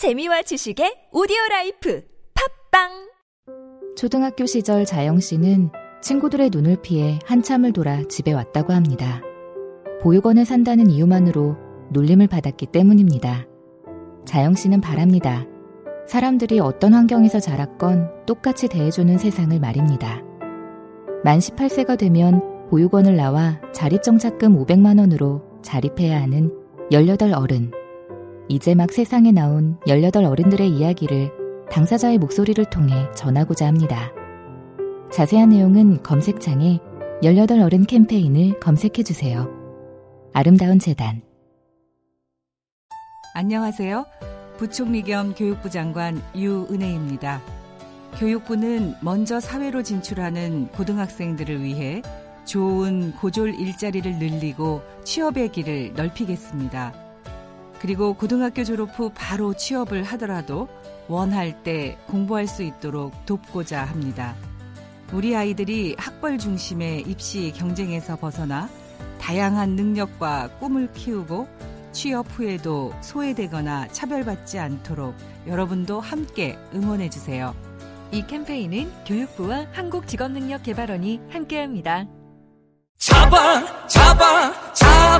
재미와 지식의 오디오 라이프 팟빵 초등학교 시절 자영 씨는 친구들의 눈을 피해 한참을 돌아 집에 왔다고 합니다. 보육원에 산다는 이유만으로 놀림을 받았기 때문입니다. 자영 씨는 바랍니다. 사람들이 어떤 환경에서 자랐건 똑같이 대해주는 세상을 말입니다. 만 18세가 되면 보육원을 나와 자립정착금 500만원으로 자립해야 하는 18 어른. 이제 막 세상에 나온 18 어른들의 이야기를 당사자의 목소리를 통해 전하고자 합니다. 자세한 내용은 검색창에 18 어른 캠페인을 검색해 주세요. 아름다운 재단. 안녕하세요. 부총리 겸 교육부 장관 유은혜입니다. 교육부는 먼저 사회로 진출하는 고등학생들을 위해 좋은 고졸 일자리를 늘리고 취업의 길을 넓히겠습니다. 그리고 고등학교 졸업 후 바로 취업을 하더라도 원할 때 공부할 수 있도록 돕고자 합니다. 우리 아이들이 학벌 중심의 입시 경쟁에서 벗어나 다양한 능력과 꿈을 키우고 취업 후에도 소외되거나 차별받지 않도록 여러분도 함께 응원해 주세요. 이 캠페인은 교육부와 한국직업능력개발원이 함께합니다. 잡아 잡아 잡아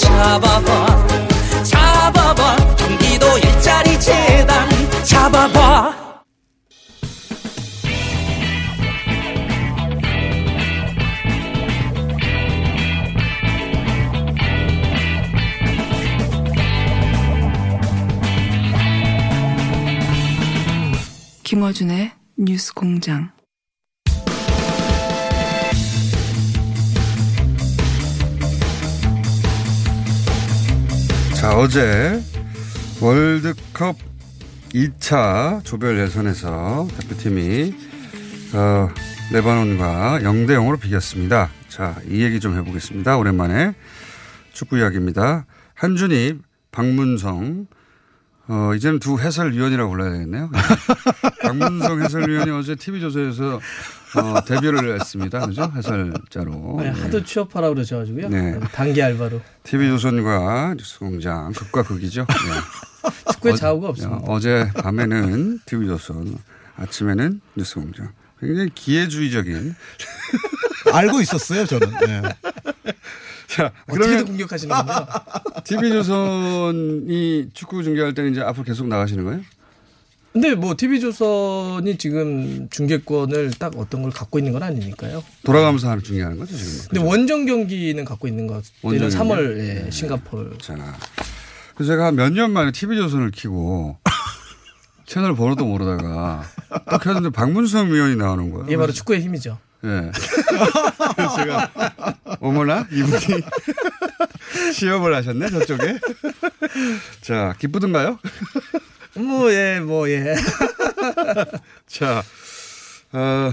잡아봐. 잡아봐. 경기도 일자리 재단. 잡아봐. 김어준의 뉴스 공장. 자, 어제 월드컵 2차 조별 예선에서 대표팀이 어, 레바논과 0대 0으로 비겼습니다. 자, 이 얘기 좀 해보겠습니다. 오랜만에 축구 이야기입니다. 한준희, 박문성, 어, 이제는 두 해설위원이라고 불러야 되겠네요. 박문성 해설위원이 어제 TV조선에서 어, 데뷔를 했습니다. 그죠? 해설자로. 네, 하도 취업하라 그러셔가지고요. 네. 단기 알바로. TV조선과 뉴스공장, 극과 극이죠. 네. 축구에 좌우가 없습니다. 어제 밤에는 TV조선, 아침에는 뉴스공장. 굉장히 기회주의적인. 알고 있었어요, 저는. 네. 자, 어떻게든 공격하시는 군요. TV조선이 축구 중계할 때는 이제 앞으로 계속 나가시는 거예요? 근데 뭐 TV조선이 지금 중계권을 딱 어떤 걸 갖고 있는 건 아니니까요. 돌아가면서 하는 중계하는 거죠, 지금. 근데 원정 경기는 갖고 있는 것. 원정 3월 경기? 예, 네. 싱가포르. 자. 그래서 제가 몇년 만에 TV조선을 키고 채널 번호도 모르다가 딱 켰는데 박문성 위원이 나오는 거예요. 이게 바로 축구의 힘이죠. 예. 그래서 제가 어머나 이분이 취업을 하셨네 저쪽에. 자 기쁘던가요? 뭐 예, 뭐 예. 자, 어,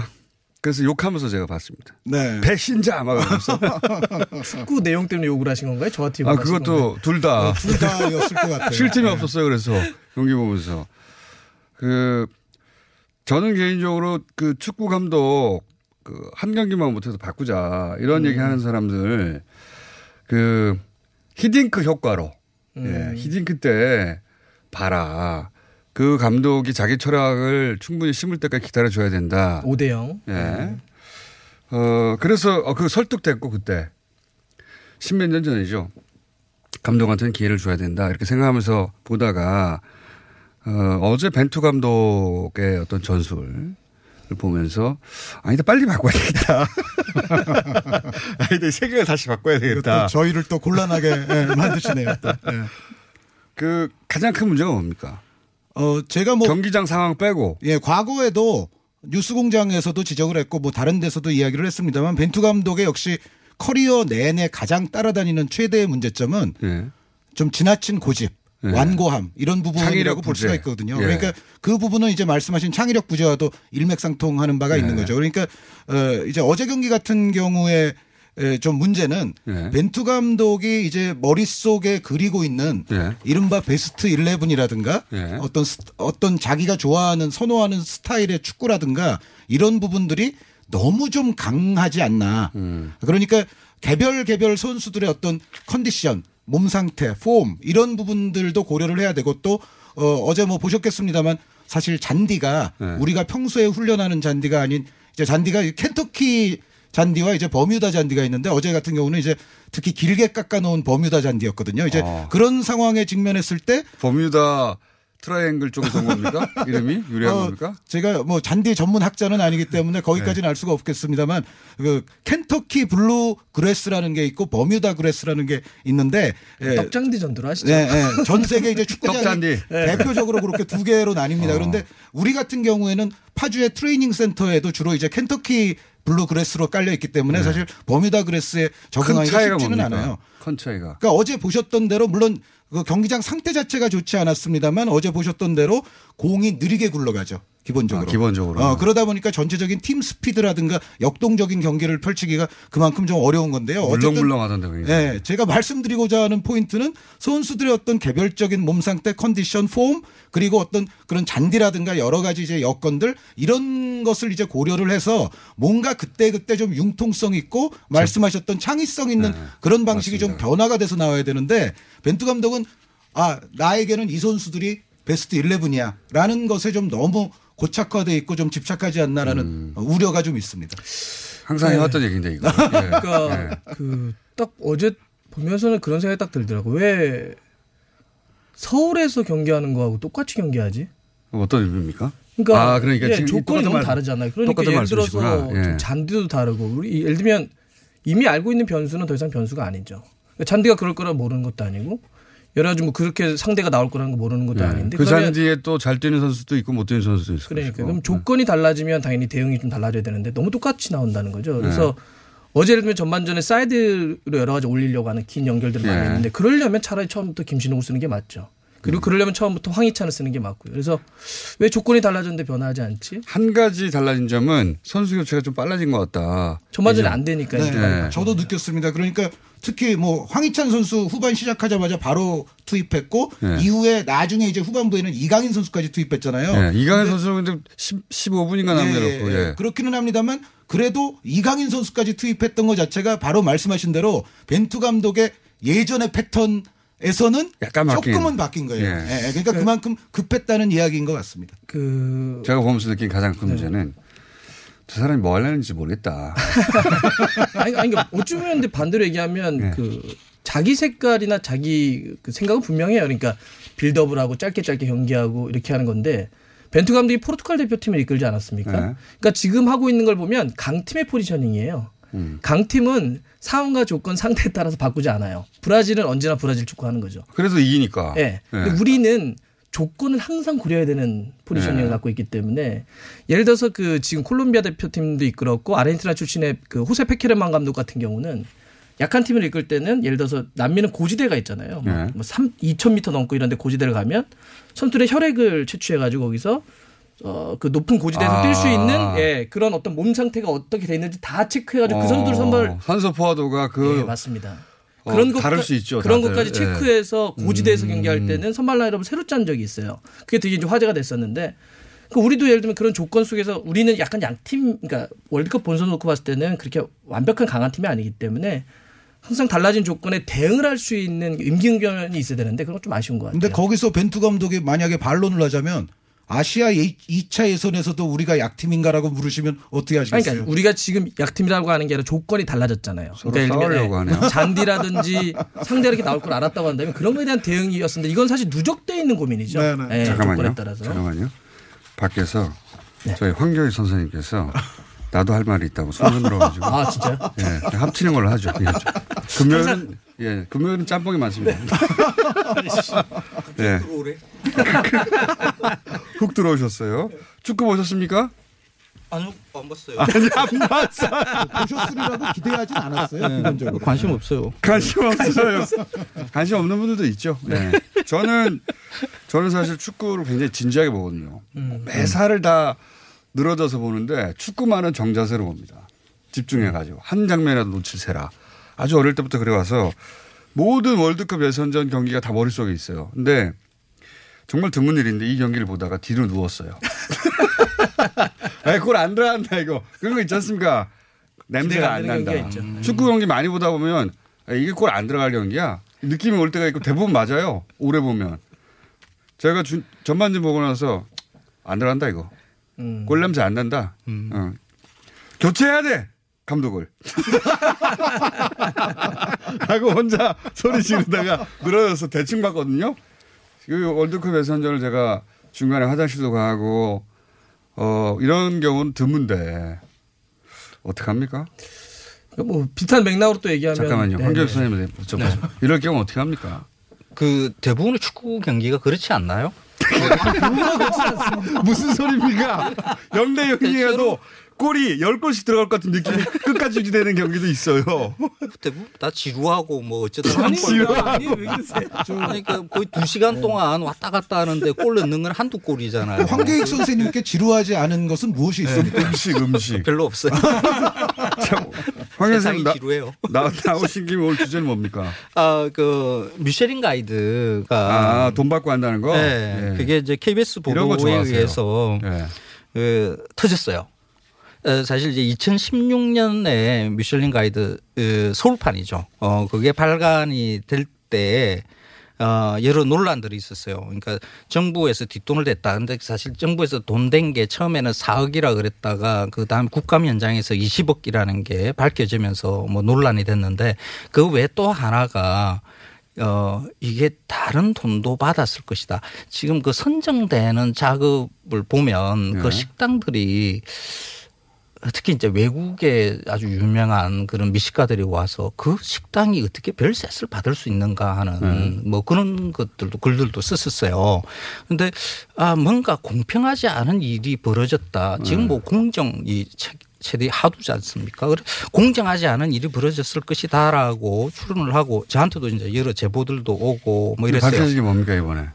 그래서 욕하면서 제가 봤습니다. 네. 배신자 막 하면서. 축구 내용 때문에 욕을 하신 건가요? 저한테 아 욕을 건가요? 그것도 둘 다. 둘 다였을 것 같아요. 쉴 틈이 네. 없었어요. 그래서 경기 보면서 그 저는 개인적으로 그 축구 감독 그 한 경기만 못해서 바꾸자 이런 음. 얘기 하는 사람들 그 히딩크 효과로 음. 예, 히딩크 때 봐라. 그 감독이 자기 철학을 충분히 심을 때까지 기다려줘야 된다. 5대 0. 예. 어, 그래서 어, 그 설득됐고 그때 십몇 년 전이죠. 감독한테는 기회를 줘야 된다. 이렇게 생각하면서 보다가 어, 어제 벤투 감독의 어떤 전술을 보면서 아니다 빨리 바꿔야 되겠다. 아니다 세계를 다시 바꿔야 또 되겠다. 저희를 또 곤란하게 예, 만드시네요. 또. 예. 그 가장 큰 문제가 뭡니까? 어, 제가 뭐 경기장 상황 빼고 예, 과거에도 뉴스공장에서도 지적을 했고 뭐 다른 데서도 이야기를 했습니다만 벤투 감독의 역시 커리어 내내 가장 따라다니는 최대의 문제점은 예. 좀 지나친 고집, 예. 완고함 이런 부분이라고 볼. 수가 있거든요. 예. 그러니까 그 부분은 이제 말씀하신 창의력 부재와도 일맥상통하는 바가 예. 있는 거죠. 그러니까 어 이제 어제 경기 같은 경우에 에, 좀 문제는 예. 벤투 감독이 이제 머릿속에 그리고 있는 예. 이른바 베스트 11이라든가 예. 어떤 스- 어떤 자기가 좋아하는 선호하는 스타일의 축구라든가 이런 부분들이 너무 좀 강하지 않나. 음. 그러니까 개별 개별 선수들의 어떤 컨디션, 몸 상태, 폼 이런 부분들도 고려를 해야 되고 또 어, 어제 뭐 보셨겠습니다만 사실 잔디가 네. 우리가 평소에 훈련하는 잔디가 아닌 이제 잔디가 켄터키 잔디와 이제 버뮤다 잔디가 있는데 어제 같은 경우는 이제 특히 길게 깎아놓은 버뮤다 잔디였거든요. 이제 아. 그런 상황에 직면했을 때 버뮤다 트라이앵글 쪽에서 온 겁니까? 이름이 유래한 어, 겁니까? 제가 뭐 잔디 전문 학자는 아니기 때문에 거기까지는 네. 알 수가 없겠습니다만 그 켄터키 블루그래스라는 게 있고 버뮤다그래스라는 게 있는데 예, 떡잔디 전도로 하시죠. 네, 네. 전 세계 이제 축구장이 떡잔디. 대표적으로 그렇게 두 개로 나뉩니다. 어. 그런데 우리 같은 경우에는 파주의 트레이닝 센터에도 주로 이제 켄터키 블루그래스로 깔려 있기 때문에 사실 버뮤다그래스에 네. 큰 적응하기가 쉽지는 뭡니까? 않아요. 큰 차이가. 그러니까 어제 보셨던 대로 물론 그 경기장 상태 자체가 좋지 않았습니다만 어제 보셨던 대로 공이 느리게 굴러가죠. 기본적으로. 아, 기본적으로. 어, 그러다 보니까 전체적인 팀 스피드라든가 역동적인 경기를 펼치기가 그만큼 좀 어려운 건데요. 물렁물렁하던데 굉장히. 네, 제가 말씀드리고자 하는 포인트는 선수들의 어떤 개별적인 몸 상태, 컨디션, 폼 그리고 어떤 그런 잔디라든가 여러 가지 이제 여건들 이런 것을 이제 고려를 해서 뭔가 그때 그때 좀 융통성 있고 말씀하셨던 창의성 있는 네, 그런 방식이 좀 맞습니다. 변화가 돼서 나와야 되는데 벤투 감독은 아 나에게는 이 선수들이 베스트 11이야 라는 것에 좀 너무 고착화돼 있고 좀 집착하지 않나라는 음. 우려가 좀 있습니다. 항상 해왔던 얘기인데 이거. 예. 그러니까 예. 그딱 어제 보면서는 그런 생각이 딱 들더라고. 왜 서울에서 경기하는 거하고 똑같이 경기하지? 어떤 의미입니까? 그러니까, 아, 그러니까 예, 지금 조건이 너무 말- 다르잖아요. 그러니까 예를 들어서 말씀이시구나. 예. 좀 잔디도 다르고 우리 예를 들면 이미 알고 있는 변수는 더 이상 변수가 아니죠. 그러니까 잔디가 그럴 거라 모르는 것도 아니고 여러 가지 뭐 그렇게 상대가 나올 거라는 거 모르는 것도 예. 아닌데 그 잔디에 또 잘 뛰는 선수도 있고 못 뛰는 선수도 있을 그러니까 것이고. 그럼 조건이 달라지면 당연히 대응이 좀 달라져야 되는데 너무 똑같이 나온다는 거죠. 그래서 어제 예를 들면 전반전에 사이드로 여러 가지 올리려고 하는 긴 연결들을 많이 예. 했는데 그러려면 차라리 처음부터 김신욱을 쓰는 게 맞죠. 음. 그리고 그러려면 처음부터 황희찬을 쓰는 게 맞고요. 그래서 왜 조건이 달라졌는데 변하지 않지? 한 가지 달라진 점은 선수 교체가 좀 빨라진 것 같다. 전반전에 안 되니까 네, 네. 저도 느꼈습니다. 그러니까 특히 뭐 황희찬 선수 후반 시작하자마자 바로 투입했고 네. 이후에 나중에 이제 후반부에는 이강인 선수까지 투입했잖아요. 예. 이강인 선수는 근데 10, 15분인가 남겨놓고. 예, 예. 예. 그렇기는 합니다만 그래도 이강인 선수까지 투입했던 것 자체가 바로 말씀하신 대로 벤투 감독의 예전의 패턴 에서는 약간 바뀐. 조금은 바뀐 거예요. 예. 예, 예. 그러니까 그만큼 급했다는 이야기인 것 같습니다. 그 제가 보면서 느낀 가장 큰 문제는 저 사람이 뭐 하려는지 모르겠다. 아니 아니 그러니까 어쩌면 근데 반대로 얘기하면 네. 그 자기 색깔이나 자기 그 생각은 분명해요. 그러니까 빌드업을 하고 짧게 짧게 경기하고 이렇게 하는 건데 벤투 감독이 포르투갈 대표팀을 이끌지 않았습니까? 네. 그러니까 지금 하고 있는 걸 보면 강팀의 포지셔닝이에요. 음. 강팀은 상황과 조건 상태에 따라서 바꾸지 않아요. 브라질은 언제나 브라질 축구하는 거죠. 그래서 이기니까. 예. 근데 예. 우리는 조건을 항상 고려해야 되는 포지셔닝을 네. 갖고 있기 때문에 예를 들어서 그 지금 콜롬비아 대표팀도 이끌었고 아르헨티나 출신의 그 호세 페케르만 감독 같은 경우는 약한 팀을 이끌 때는 예를 들어서 남미는 고지대가 있잖아요. 뭐, 네. 뭐 3, 2,000m 넘고 이런 데 고지대를 가면 선수들의 혈액을 채취해 가지고 거기서 어, 그 높은 고지대에서 아. 뛸수 있는 예, 그런 어떤 몸 상태가 어떻게 돼 있는지 다 체크해 가지고 그 선수들 선발 어, 산소 포화도가 그 예, 맞습니다. 어, 그런 다를 것까- 수 있죠, 그런 다들. 것까지 예. 체크해서 고지대에서 음. 경기할 때는 선발 라인업을 새로 짠 적이 있어요. 그게 되게 이제 화제가 됐었는데 그 우리도 예를 들면 그런 조건 속에서 우리는 약간 양팀 그러니까 월드컵 본선 놓고 봤을 때는 그렇게 완벽한 강한 팀이 아니기 때문에 항상 달라진 조건에 대응을 할 수 있는 임기응변이 있어야 되는데 그건 좀 아쉬운 것 같아요. 근데 거기서 벤투 감독이 만약에 반론을 하자면 아시아 2차 예선에서도 우리가 약팀인가라고 물으시면 어떻게 아니, 하시겠어요? 그러니까 우리가 지금 약팀이라고 하는 게 아니라 조건이 달라졌잖아요. 들면, 싸우려고 예, 하네요. 잔디라든지 상대가 이렇게 나올 걸 알았다고 한다면 그런 거에 대한 대응이었는데 이건 사실 누적돼 있는 고민이죠. 네, 네. 예, 잠깐만요. 조건에 따라서. 잠깐만요. 밖에서 네. 저희 황교희 선생님께서 나도 할 말이 있다고 손을 들어가지고 아 진짜요? 예, 합치는 걸로 하죠. 예. 금요일은 예, 금요일은 짬뽕이 많습니다. 예. 훅 들어오셨어요. 축구 보셨습니까? 아니요, 안 봤어요. 보셨으리라도 기대하진 않았어요. 기본적으로. 관심 없어요. 관심 없어요. 관심 없는 분들도 있죠. 네. 저는 저는 사실 축구를 굉장히 진지하게 보거든요. 매사를 다 늘어져서 보는데 축구만은 정자세로 봅니다. 집중해가지고 한 장면이라도 놓칠세라. 아주 어릴 때부터 그래와서 모든 월드컵 예선전 경기가 다 머릿속에 있어요. 근데 정말 드문 일인데 이 경기를 보다가 뒤로 누웠어요. 아이, 골안 들어간다, 이거. 그런 거 있지 않습니까? 냄새가 안안 난다. 축구 경기 많이 보다 보면 아, 이게 골 안 들어갈 경기야. 느낌이 올 때가 있고 대부분 맞아요. 오래 보면. 제가 주- 전반전 보고 나서 안 들어간다, 이거. 음. 골 냄새 안 난다. 어. 교체해야 돼! 감독을. 하고 혼자 소리 지르다가 늘어져서 대충 봤거든요. 그 월드컵 예선전을 제가 중간에 화장실도 가고, 어, 이런 경우는 드문데, 어떡합니까? 뭐 비슷한 맥락으로 또 얘기하면 잠깐만요. 네, 황교익 네. 선생님한테 여쭤보죠. 이럴 경우 어떻게 합니까? 그 대부분의 축구 경기가 그렇지 않나요? 무슨 소리입니까? 0대 0이라도 골이 10골씩 들어갈 것 같은 느낌이 끝까지 유지되는 경기도 있어요. 지루하고 뭐 어쨌든 한 골. 지루하고. 아니, 왜 그러세요? 그러니까 거의 두 시간 동안 왔다 갔다 하는데 골 넣는 건 한두 골이잖아요. 황교익 선생님께 지루하지 않은 것은 무엇이 있습니까? 음식, 음식. 별로 없어요. 참, 황 선생님 나, 지루해요. 나, 나오신 김에 오늘 주제는 뭡니까? 아, 그 미쉐린 가이드가 아, 돈 받고 한다는 거? 네, 예. 그게 이제 KBS 보도에. 의해서 예. 그, 터졌어요. 어, 사실 이제 2016년에 미슐린 가이드 어, 서울판이죠. 어, 그게 발간이 될 때 어, 여러 논란들이 있었어요. 그러니까 정부에서 뒷돈을 댔다. 근데 사실 정부에서 돈 댄 게 처음에는 4억이라 그랬다가 그 다음 국감 현장에서 20억이라는 게 밝혀지면서 뭐 논란이 됐는데 그 외에 또 하나가 어, 이게 다른 돈도 받았을 것이다. 지금 그 선정되는 작업을 보면 네. 그 식당들이 특히 이제 외국에 아주 유명한 그런 미식가들이 와서 그 식당이 어떻게 별세를 받을 수 있는가 하는 네. 뭐 그런 것들도 글들도 썼었어요. 근데 아 뭔가 공평하지 않은 일이 벌어졌다. 지금 뭐 공정이 체- 최대 하두지 않습니까? 공정하지 않은 일이 벌어졌을 것이다라고 추론을 하고 저한테도 이제 여러 제보들도 오고 뭐 이랬어요. 게 뭡니까, 이번에?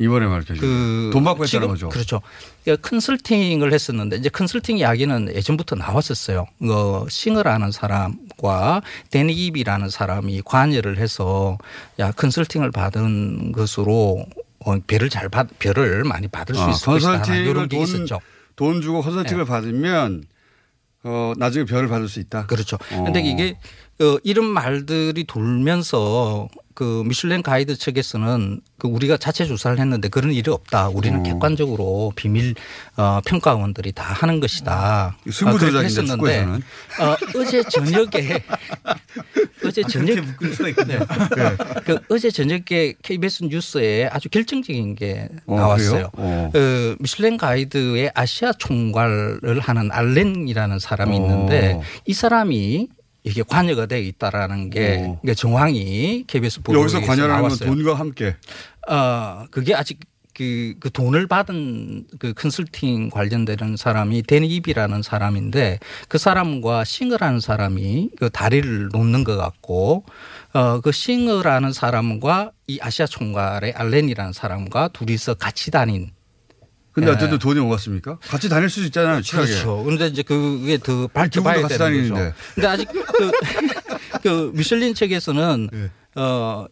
이번에 밝혀진 그 게. 돈 받고 했다는 거죠. 그렇죠. 그러니까 컨설팅을 했었는데 이제 컨설팅 이야기는 예전부터 나왔었어요. 어, 싱어라는 사람과 데니입이라는 사람이 관여를 해서 야 컨설팅을 받은 것으로 어, 별을 잘 받, 별을 많이 받을 수 아, 있을 것이다. 이런 게 돈- 있었죠. 돈 주고 컨설팅을 받으면 어, 나중에 별을 받을 수 있다. 그렇죠. 어. 근데 이게 어, 이런 말들이 돌면서 그 미슐랭 가이드 측에서는 그 우리가 자체 조사를 했는데 그런 일이 없다. 우리는 어. 객관적으로 비밀 어, 평가원들이 다 하는 것이다. 승부 아, 그렇게 조작인데, 했었는데 축구에서는. 어, 어제 저녁에 어제 저녁 네. 그 어제 저녁에 KBS 뉴스에 아주 결정적인 게 어, 나왔어요. 어. 어, 미슐랭 가이드의 아시아 총괄을 하는 알렌이라는 사람이 있는데 어. 이 사람이 이게 관여가 되어 있다라는 게 어. 그러니까 정황이 KBS 보도에 여기서 관여를 나왔어요. 돈과 함께. 어, 그게 아직 그, 그 돈을 받은 그 컨설팅 관련되는 사람이 데니입이라는 사람인데 그 사람과 싱어라는 사람이 그 다리를 놓는 것 같고 어, 그 싱어라는 사람과 이 아시아 총괄의 알렌이라는 사람과 둘이서 같이 다닌 근데 예. 어쨌든 돈이 오갔습니까? 같이 다닐 수 있잖아요, 친하게. 그렇죠. 그런데 이제 그게 더 밝혀봐야 같이 되는 거죠. 다니는데. 근데 아직 그, 그 미슐린 측에서는 예. 어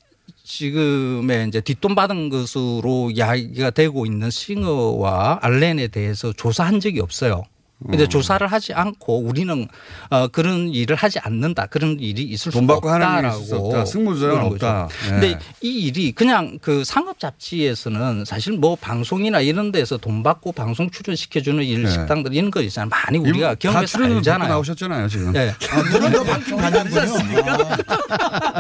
지금의 이제 뒷돈 받은 것으로 이야기가 되고 있는 싱어와 알렌에 대해서 조사한 적이 없어요. 근데 음. 조사를 하지 않고 우리는 어 그런 일을 하지 않는다. 그런 일이 있을 돈 수가 받고 하는 일이 없다라고. 있을 수 없다. 그러는 없다. 예. 근데 이 일이 그냥 그 상업 잡지에서는 사실 뭐 방송이나 이런 데서 돈 받고 방송 출연시켜 주는 일 네. 식당들 이런 거 있잖아요. 많이 우리가 경험해서 알잖아요. 나오셨잖아요, 지금. 네. 아, 두분더 받긴 받는군요.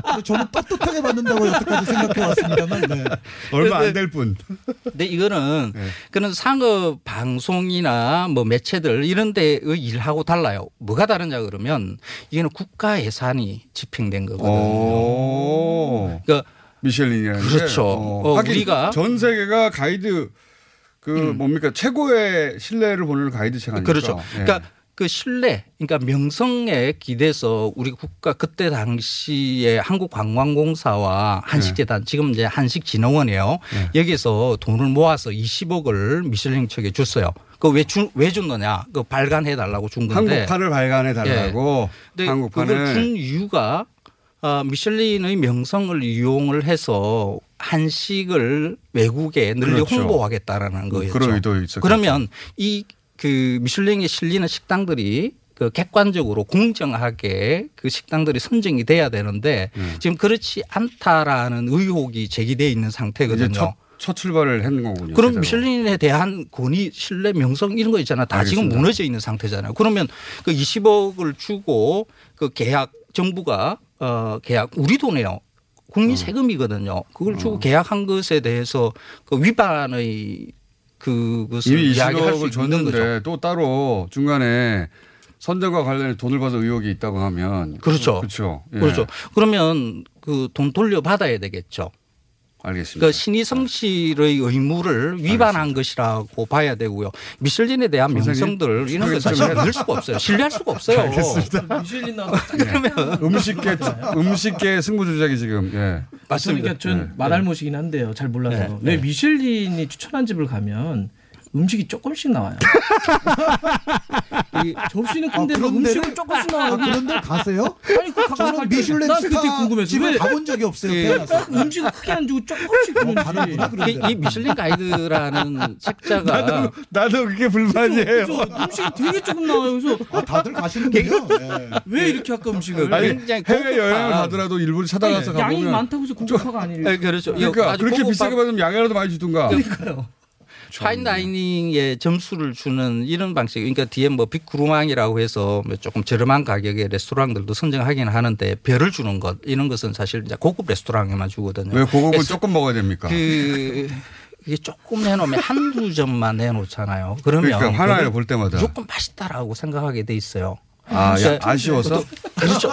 아, 저는 떳떳하게 받는다고 여태까지 생각해 왔습니다만. 네. 얼마 안 될 뿐. 근데 이거는 네. 그런 상업 방송이나 뭐 매체들 이런 데의 일하고 달라요. 뭐가 다르냐 그러면 이게는 국가 예산이 집행된 거거든요. 오. 그러니까 미셸린이라는 게. 그렇죠. 어, 하긴 우리가- 전 세계가 가이드 그 뭡니까 최고의 신뢰를 보는 가이드 책 아닙니까? 그렇죠. 예. 그러니까 그 신뢰, 그러니까 명성에 기대서 우리 국가 그때 당시에 한국관광공사와 한식재단 지금 이제 한식진흥원이에요. 네. 여기서 돈을 모아서 20억을 미슐랭 측에 줬어요. 그왜 왜 줬느냐? 그 발간해 달라고 준 건데. 한국판을 발간해 달라고 근데 한국판을 그걸 준 이유가 아, 미슐린의 명성을 이용을 해서 한식을 외국에 널리 그렇죠. 홍보하겠다라는 거였죠. 그런 의도 있었겠죠. 그러면 이 그 미슐랭에 실리는 식당들이 그 객관적으로 공정하게 그 식당들이 선정이 돼야 되는데 음. 지금 그렇지 않다라는 의혹이 제기돼 있는 상태거든요. 첫, 첫 출발을 한 거군요. 그럼 제대로. 미슐린에 대한 권위, 신뢰, 명성 이런 거 있잖아. 다 지금 알겠습니다. 무너져 있는 상태잖아요. 그러면 그 20억을 주고 그 계약 정부가 어 계약 우리 돈이에요. 국민 세금이거든요. 그걸 주고 계약한 것에 대해서 그 위반의 그것을 이야기할 수 20억을 있는 거죠. 또 따로 중간에 선정과 관련해 돈을 받은 의혹이 있다고 하면 그렇죠. 그렇죠. 예. 그렇죠. 그러면 그 돈 돌려 받아야 되겠죠. 알겠습니다. 그러니까 신희성 씨의 의무를 위반한 것이라고 봐야 되고요. 미슐린에 대한 명성들 이런 거좀 사실 해- 믿을 수가 없어요. 신뢰할 수가 없어요. 알겠습니다. 미슐린. 음식계 음식계 승부조작이 지금 예. 맞습니다. 그러니까 전 네. 말할못이긴 한데요. 잘 몰라서 네. 왜 미슐린이 추천한 집을 가면 음식이 조금씩 나와요. 이 접시는 큰데 아, 데를- 음식은 조금씩 나와요. 아, 그런 데 가세요? 아니 그 저는 미슐랭 스타 궁금했어. 집을 왜 가본 적이 없어요. 예. 음식을 크게 안 주고 조금씩 주는지. 가는구나 그런 이, 이 미슐린 가이드라는 책자가 나도 그게 불만이에요. 음식이 되게 조금 나와요. 그래서 아, 다들 가시는군요. 예. 왜 이렇게 아까 음식을 아니 굉장히 해외 여행을 가더라도 일부러 찾아가서 양이 가보면 많다고 해서 고급화가 아니에요. 네, 그렇죠. 그러니까 그렇게 비싸게 받으면 양이라도 많이 주든가. 그러니까요. 파인 다이닝에 점수를 주는 이런 방식. 그러니까 뒤에 뭐 빅구루망이라고 해서 뭐 조금 저렴한 가격의 레스토랑들도 선정하기는 하는데 별을 주는 것 이런 것은 사실 이제 고급 레스토랑에만 주거든요. 왜 고급은 조금 먹어야 됩니까? 그 이게 조금 내놓으면 한두 점만 내놓잖아요. 그러면 그러니까 하나를 볼 때마다 무조건 맛있다라고 생각하게 돼 있어요. 아, 야, 그러니까 아쉬워서 그렇죠.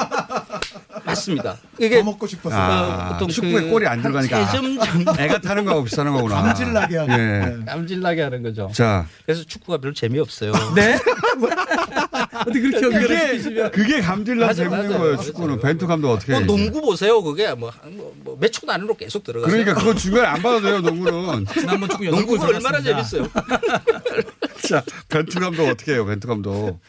맞습니다. 이게 더 먹고 싶어서 아, 어떤 축구에 그 골이 안 들어가니까. 한 세점 정도 애가 타는 거하고 비슷한 거구나. 감질나게 하고. 예. 네. 깜질나게 하는 거죠. 자, 그래서 축구가 별로 재미없어요. 네? 어떻게 그렇게 그게 그게 감질나서 맞아, 재밌는 맞아요. 거예요. 맞아요. 축구는 벤투 감독 어떻게 뭐 해? 농구 보세요. 그게 뭐몇 초 단위로 계속 들어가요. 그러니까 그거 중간에 안 봐도 돼요. 농구는. 지난번 축구 골 얼마나. 재밌어요. 자, 벤투 감독 어떻게 해요? 벤투 감독.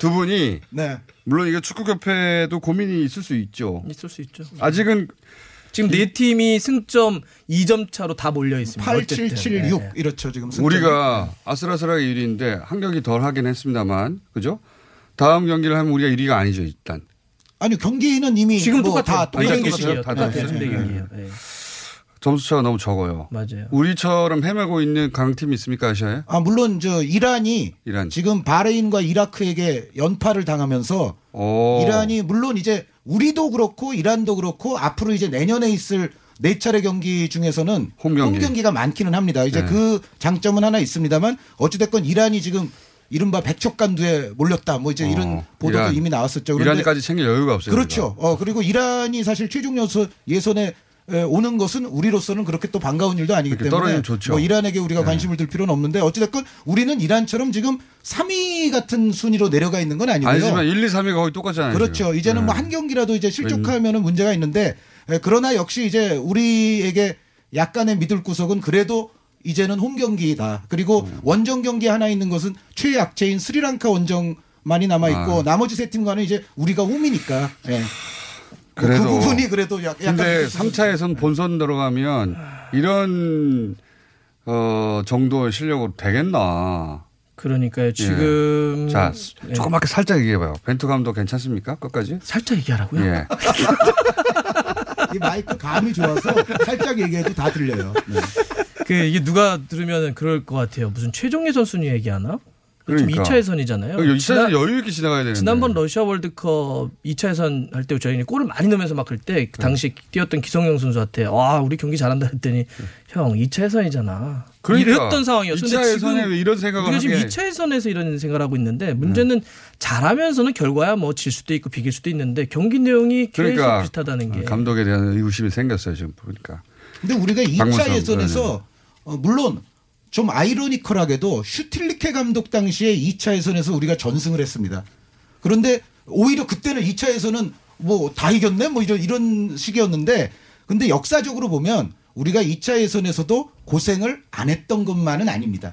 두 분이 네. 물론 이게 축구협회도 고민이 있을 수 있죠. 있을 수 있죠. 아직은 지금 네 팀이 승점 2점 차로 다 몰려 있습니다. 8, 어쨌든. 7, 7, 6 네. 이렇죠 지금. 승점이. 우리가 아슬아슬하게 1위인데 한 경기 덜 하긴 했습니다만, 그죠? 다음 경기를 하면 우리가 1위가 아니죠, 일단. 아니 경기는 이미 지금 뭐 똑같아요. 다 아니, 똑같은 똑같아요. 것이에요. 다 똑같아요. 똑같아요. 3대 경기예요. 네. 점수 차가 너무 적어요. 맞아요. 우리처럼 헤매고 있는 강팀이 있습니까, 아시아에? 아 물론 저 이란이 이란. 지금 바레인과 이라크에게 연파를 당하면서 오. 이란이 물론 이제 우리도 그렇고 이란도 그렇고 앞으로 이제 내년에 있을 네 차례 경기 중에서는 홈 경기. 가 많기는 합니다. 이제 네. 그 장점은 하나 있습니다만 어찌됐건 이란이 지금 이른바 백척간두에 몰렸다. 뭐 이제 어, 이런 보도도 이란. 이미 나왔었죠. 그런데 이란까지 챙길 여유가 없어요. 그렇죠. 어 그리고 이란이 사실 최종 예선 예선에 에, 오는 것은 우리로서는 그렇게 또 반가운 일도 아니기 때문에. 뭐 이란에게 우리가 네. 관심을 들 필요는 없는데 어찌됐건 우리는 이란처럼 지금 3위 같은 순위로 내려가 있는 건 아니고요. 아니지만 1, 2, 3위가 거의 똑같잖아요. 그렇죠. 이제는 뭐 네. 한 경기라도 이제 실족하면은 문제가 있는데 에, 그러나 역시 이제 우리에게 약간의 믿을 구석은 그래도 이제는 홈 경기다. 그리고 음. 원정 경기 하나 있는 것은 최약체인 스리랑카 원정만이 남아 있고 아. 나머지 세 팀과는 이제 우리가 홈이니까. 예. 그 그래도 부분이 그래도 약- 약간 근데 믿을 구석이 3차에선 본선 들어가면 이런 어 정도의 실력으로 되겠나. 그러니까요. 지금 예. 자, 네. 조그맣게 살짝 얘기해봐요. 벤투 감독 괜찮습니까? 끝까지? 살짝 얘기하라고요. 예. 이 마이크 감이 좋아서 살짝 얘기해도 다 들려요. 네. 그 이게 누가 들으면 그럴 것 같아요. 무슨 최종 예선 순위 얘기하나? 지금 그러니까. 2차 예선이잖아요. 여기 지난- 이차에서 여유 있게 지나가야 되는데. 지난번 러시아 월드컵 2차 예선 할 때 저희는 골을 많이 넣으면서 막 그때 그 당시 뛰었던 기성용 선수한테 와 우리 경기 잘한다 했더니 형 2차 예선이잖아. 그러니까 이랬던 상황이었어요. 2차 예선에 왜 이런 생각을 우리가 지금 하게. 2차 예선에서 이런 생각을 하고 있는데 문제는 잘하면서는 결과야 뭐 질 수도 있고 비길 수도 있는데 경기 내용이 계속 그러니까 비슷하다는 게 감독에 대한 의구심이 생겼어요 지금 보니까. 근데 우리가 2차 박문성, 예선에서 어, 물론 좀 아이러니컬하게도 슈틸리케 감독 당시에 2차 예선에서 우리가 전승을 했습니다. 그런데 오히려 그때는 2차 예선은 뭐 다 이겼네 뭐 이런 이런 식이었는데 근데 역사적으로 보면 우리가 2차 예선에서도 고생을 안 했던 것만은 아닙니다.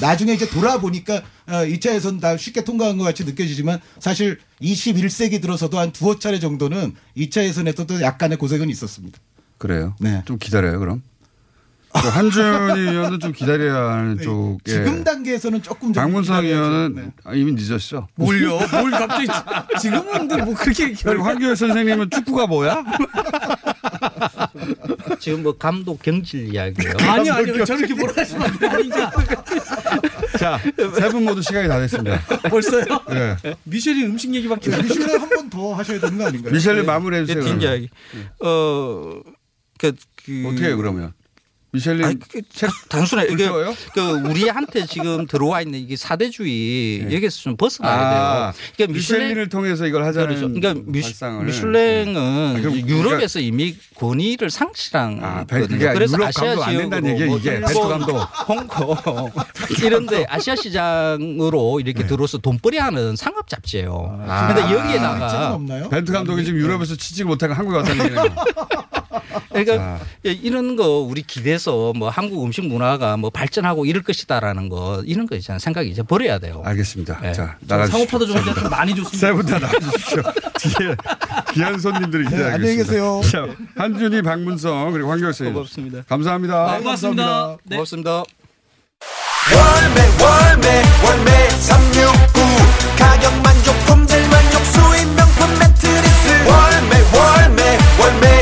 나중에 이제 돌아보니까 어, 2차 예선 다 쉽게 통과한 것 같이 느껴지지만 사실 21세기 들어서도 한 두어 차례 정도는 2차 예선에서도 약간의 고생은 있었습니다. 그래요. 네. 좀 기다려요, 그럼. 그 한준희 의원은 좀 기다려야 하는 네. 쪽에. 지금 단계에서는 조금 좀 박문성. 의원은 네. 아, 이미 늦었어. 뭘요? 뭘 갑자기 지- 지금은 근데 뭐 그렇게 그리고 황교안 선생님은 축구가 뭐야? 지금 뭐 감독 경질 이야기예요. 아니요 아니요 저렇게 뭐라 하시면 안 돼요. 아니죠. 자, 세 분 모두 시간이 다 됐습니다. 벌써요? 예. 미셸이 음식 얘기밖에 안 미슐랭 한번 더 하셔야 되는 거 아닌가요? 미셸님 네. 마무리해 그 주세요. 뒷이야기. 어, 그, 그. 어떻게 해요, 그러면? 미셸님 아니, 그, 단순해. 이게? 그 우리한테 지금 들어와 있는 이게 사대주의 네. 여기서 좀 벗어나야 아, 돼요. 그러니까 미슐랭 미셸린을 통해서 이걸 하자는 그렇죠. 그러니까 미슐, 발상을. 미슐랭은 아, 그럼 유럽에서 이미 권위를 상실한 아, 배- 거든요. 그래서 유럽 아시아 감독 안 된다는 얘기예요, 지역으로 이게. 뭐 일본, 감독. 홍콩 이런데 아시아 시장으로 이렇게 들어서 돈벌이하는 상업 잡지예요. 아. 근데 책은 여기에다가? 벤트 감독이 지금 유럽에서 취직을 못하고 한국에 왔다는 얘기네요. 그러니까 자. 예, 이런 거 우리 기대서 뭐 한국 음식 문화가 뭐 발전하고 이럴 것이다라는 거 이런 거 있잖아요. 생각 이제 버려야 돼요. 알겠습니다. 네. 자, 나가주십시오. 상호파도 좀 이제 좀 많이 줬습니다. 세분다 나가주십시오. 뒤에 귀한 손님들이 네, 기다리고 안녕히 계세요. 자, 한준희, 박문성 그리고 선생님. 고맙습니다. 감사합니다. 고맙습니다. 네. 고맙습니다. 월매 월매 월매 369 가격 만족 품질 만족 수입 명품 매트리스 월매 월매 월매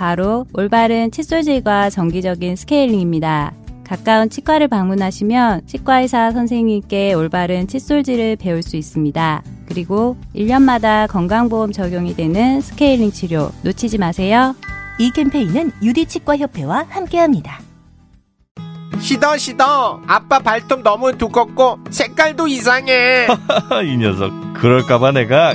바로 올바른 칫솔질과 정기적인 스케일링입니다. 가까운 치과를 방문하시면 치과의사 선생님께 올바른 칫솔질을 배울 수 있습니다. 그리고 1년마다 건강보험 적용이 되는 스케일링 치료 놓치지 마세요. 이 캠페인은 유디치과협회와 함께합니다. 시더 시더 아빠 발톱 너무 두껍고 색깔도 이상해 이 녀석 그럴까봐 내가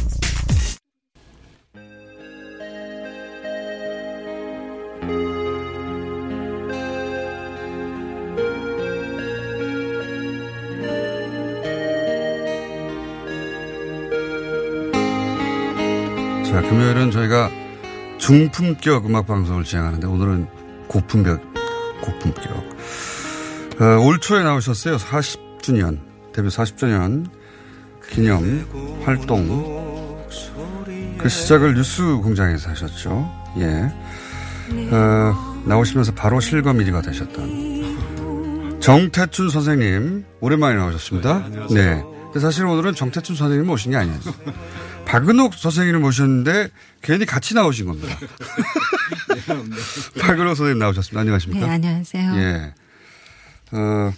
중품격 음악 방송을 진행하는데 오늘은 고품격, 고품격. 어, 올 초에 나오셨어요. 40주년, 데뷔 40주년 기념 활동. 그 시작을 뉴스 공장에서 하셨죠. 예. 어, 나오시면서 바로 실검 1위가 되셨던 정태춘 선생님 오랜만에 나오셨습니다. 네. 근데 사실 오늘은 정태춘 선생님 모신 게 아니에요. 박은옥 선생님을 모셨는데 괜히 같이 나오신 겁니다. 박은옥 선생님 나오셨습니다. 안녕하십니까? 네, 안녕하세요. 예. 어,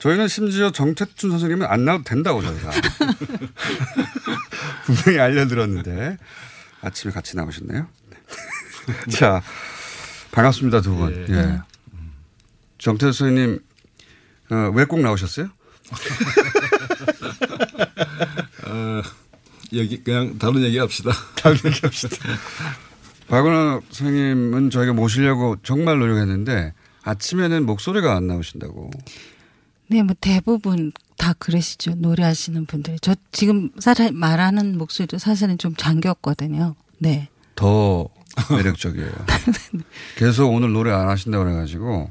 저희는 심지어 정태춘 선생님은 안 나와도 된다고 저희가. 분명히 알려드렸는데 아침에 같이 나오셨네요. 네. 자, 반갑습니다, 두 분. 예. 예. 정태춘 선생님, 어, 왜 꼭 나오셨어요? 어, 여기 그냥 다른 얘기 합시다. 다른 얘기 합시다. 박은호 선생님은 저희가 모시려고 정말 노력했는데 아침에는 목소리가 안 나오신다고. 네, 뭐 대부분 다 그러시죠. 노래하시는 분들이. 저 지금 사실 말하는 목소리도 사실은 좀 잠겼거든요. 네. 더 매력적이에요. 계속 오늘 노래 안 하신다고 그래가지고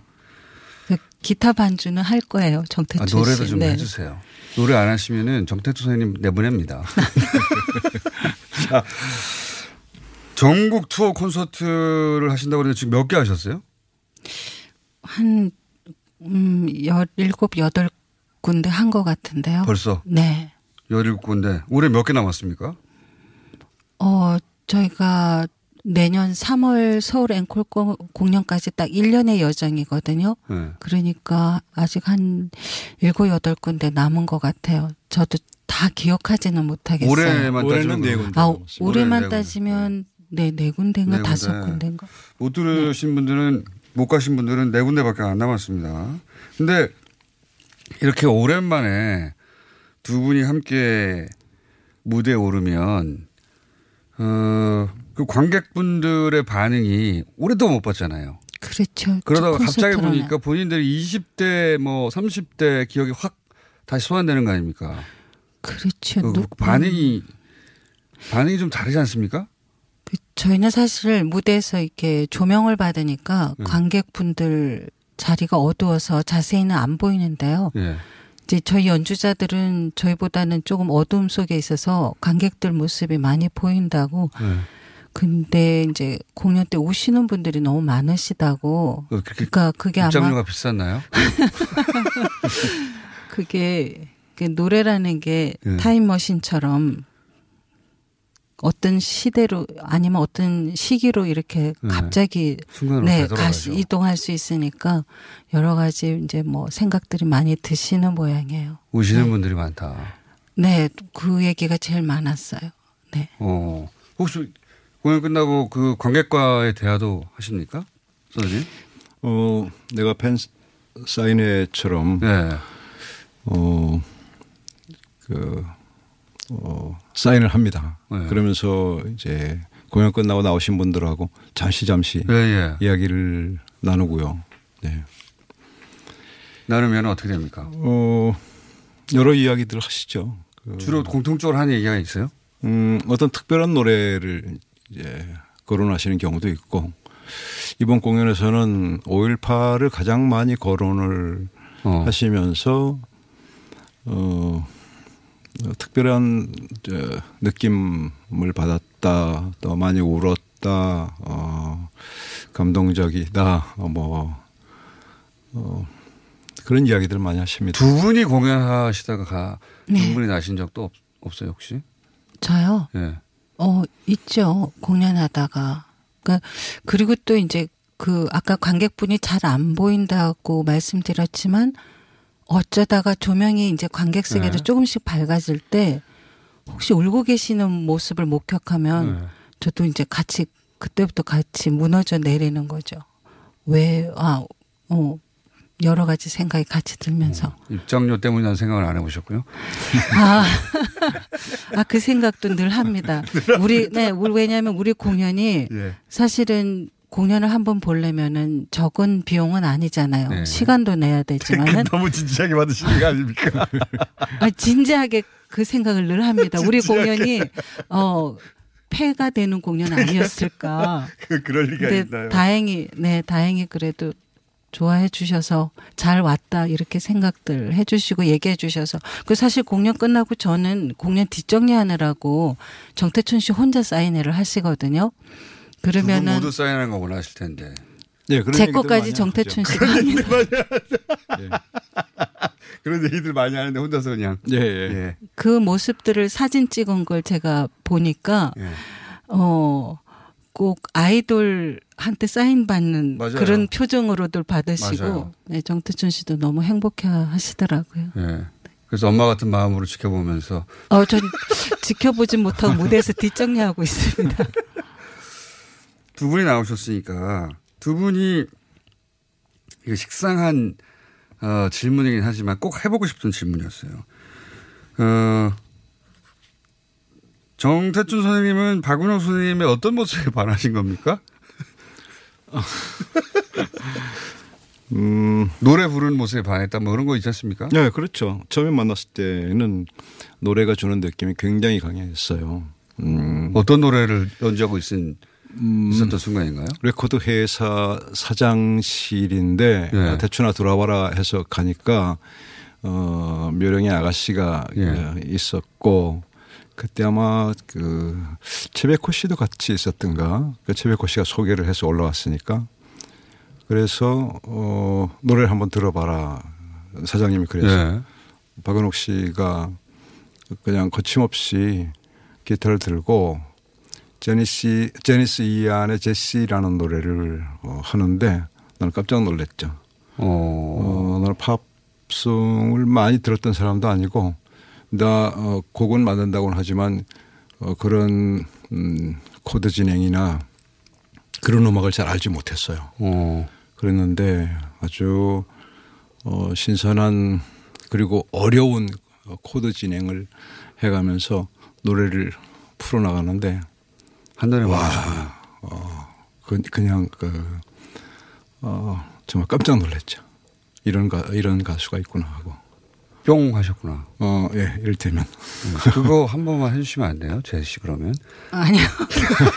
그 기타 반주는 할 거예요. 아, 정태춘 노래도 씨. 좀 네. 해주세요. 노래 안 하시면은 정태춘 선생님 내보냅니다. 자, 전국 투어 콘서트를 하신다고 그러는데 지금 몇 개 하셨어요? 한, 음, 17, 8군데 한 것 같은데요. 벌써? 네. 17군데. 올해 몇 개 남았습니까? 어, 저희가 내년 3월 서울 앵콜 공- 공연까지 딱 1년의 여정이거든요. 네. 그러니까 아직 한 일곱 여덟 군데 남은 것 같아요. 저도 다 기억하지는 못하겠어요. 올해만 따지면 네 그럼. 아, 올해는 올해만 네 군데. 따지면 네, 네 군데인가 네 다섯 군데. 군데인가. 못 들으신 분들은 못 가신 분들은 네 군데밖에 안 남았습니다. 근데 이렇게 오랜만에 두 분이 함께 무대에 오르면 어 그 관객분들의 반응이 오래도 못 봤잖아요. 그렇죠. 그러다가 갑자기. 보니까 본인들이 20대 뭐 30대 기억이 확 다시 소환되는 거 아닙니까? 그렇죠. 그 누- 반응이 반응이 좀 다르지 않습니까? 저희는 사실 무대에서 이렇게 조명을 받으니까 음. 관객분들 자리가 어두워서 자세히는 안 보이는데요. 예. 이제 저희 연주자들은 저희보다는 조금 어두움 속에 있어서 관객들 모습이 많이 보인다고. 네. 근데 이제 공연 때 우시는 분들이 너무 많으시다고. 그러니까 그게 아마 입장료가 비쌌나요? 그게 그 노래라는 게 예. 타임머신처럼 어떤 시대로 아니면 어떤 시기로 이렇게 네. 갑자기 순간으로 네, 되돌아가죠. 가시 이동할 수 있으니까 여러 가지 이제 뭐 생각들이 많이 드시는 모양이에요. 우시는 분들이 많다. 네, 그 얘기가 제일 많았어요. 네. 어. 혹시 공연 끝나고 그 관객과의 대화도 하십니까? 선생님? 어, 내가 팬 사인회처럼 네. 어, 그, 어, 사인을 합니다. 네. 그러면서 이제 공연 끝나고 나오신 분들하고 잠시 잠시 예, 예. 이야기를 나누고요. 네. 나누면 어떻게 됩니까? 어, 여러 이야기들 하시죠. 그, 주로 공통적으로 하는 얘기가 있어요? 음, 어떤 특별한 노래를 이제 거론하시는 경우도 있고 이번 공연에서는 5.18을 가장 많이 거론을 어. 하시면서 어, 어, 특별한 저, 느낌을 받았다, 또 많이 울었다, 어, 감동적이다, 어, 뭐 어, 그런 이야기들 많이 하십니다. 두 분이 공연하시다가 가 네. 눈물이 나신 적도 없, 없어요, 혹시? 저요? 예. 어, 있죠. 공연하다가. 그러니까 그리고 또 이제 그 아까 관객분이 잘 안 보인다고 말씀드렸지만 어쩌다가 조명이 이제 관객석에도 네. 조금씩 밝아질 때 혹시 울고 계시는 모습을 목격하면 네. 저도 이제 같이 그때부터 같이 무너져 내리는 거죠. 왜, 아, 어, 여러 가지 생각이 같이 들면서. 입장료 때문이라는 생각을 안 해보셨고요. 아, 아, 그 생각도 늘 합니다. 우리, 네, 우리, 왜냐하면 우리 공연이 예. 사실은 공연을 한 번 보려면은 적은 비용은 아니잖아요. 네. 시간도 내야 되지만은 너무 진지하게 받으시는 거 아닙니까? 아, 진지하게 그 생각을 늘 합니다. 우리 공연이 어 폐가 되는 공연 아니었을까. 그, 그럴 리가 있나요? 다행히 네 다행히 그래도 좋아해 주셔서 잘 왔다 이렇게 생각들 해 주시고 얘기해 주셔서 그 사실 공연 끝나고 저는 공연 뒷정리하느라고 정태춘 씨 혼자 사인회를 하시거든요. 그러면은 모두 사인하는 거 원하실 텐데. 네, 그런 제 것까지 정태춘 하죠. 씨가 합니다. 그런 얘기들 많이 하는데 혼자서 그냥. 예, 예. 그 모습들을 사진 찍은 걸 제가 보니까 예. 어. 꼭 아이돌한테 사인 받는 맞아요. 그런 표정으로들 받으시고 맞아요. 네, 정태춘 씨도 너무 행복해 하시더라고요. 예. 그래서 엄마 같은 마음으로 지켜보면서 어, 전 지켜보진 못하고 무대에서 뒷정리하고 있습니다. 두 분이 나오셨으니까 두 분이 이거 식상한 어, 질문이긴 하지만 꼭 해보고 싶은 질문이었어요. 어, 정태춘 선생님은 박은옥 선생님의 어떤 모습에 반하신 겁니까? 음, 노래 부르는 모습에 반했다 뭐 그런 거 있지 않습니까? 네, 그렇죠. 처음에 만났을 때는 노래가 주는 느낌이 굉장히 강했어요. 음, 어떤 노래를 연주하고 있은 있었던 순간인가요? 레코드 회사 사장실인데 예. 어, 태춘아 들어와라 해서 가니까 어 묘령의 아가씨가 예. 어, 있었고 그때 아마 그 최백호 씨도 같이 있었던가 그 최백호 씨가 소개를 해서 올라왔으니까 그래서 어 노래를 한번 들어봐라 사장님이 그래서 예. 박은옥 씨가 그냥 거침없이 기타를 들고 제니시 제니스 이안의 제시라는 노래를 어, 하는데 나는 깜짝 놀랐죠. 어, 나는 팝송을 많이 들었던 사람도 아니고 나 어, 곡은 만든다고는 하지만 어, 그런 음, 코드 진행이나 그런 음악을 잘 알지 못했어요. 그랬는데 아주 어, 신선한 그리고 어려운 코드 진행을 해가면서 노래를 풀어나가는데 한 달에 와, 어, 그, 그냥 그, 어, 정말 깜짝 놀랐죠. 이런 가, 이런 가수가 있구나 하고. 뿅 하셨구나. 어, 예, 이를테면. 그거 한 번만 해주시면 안 돼요? 제시 그러면? 아니요.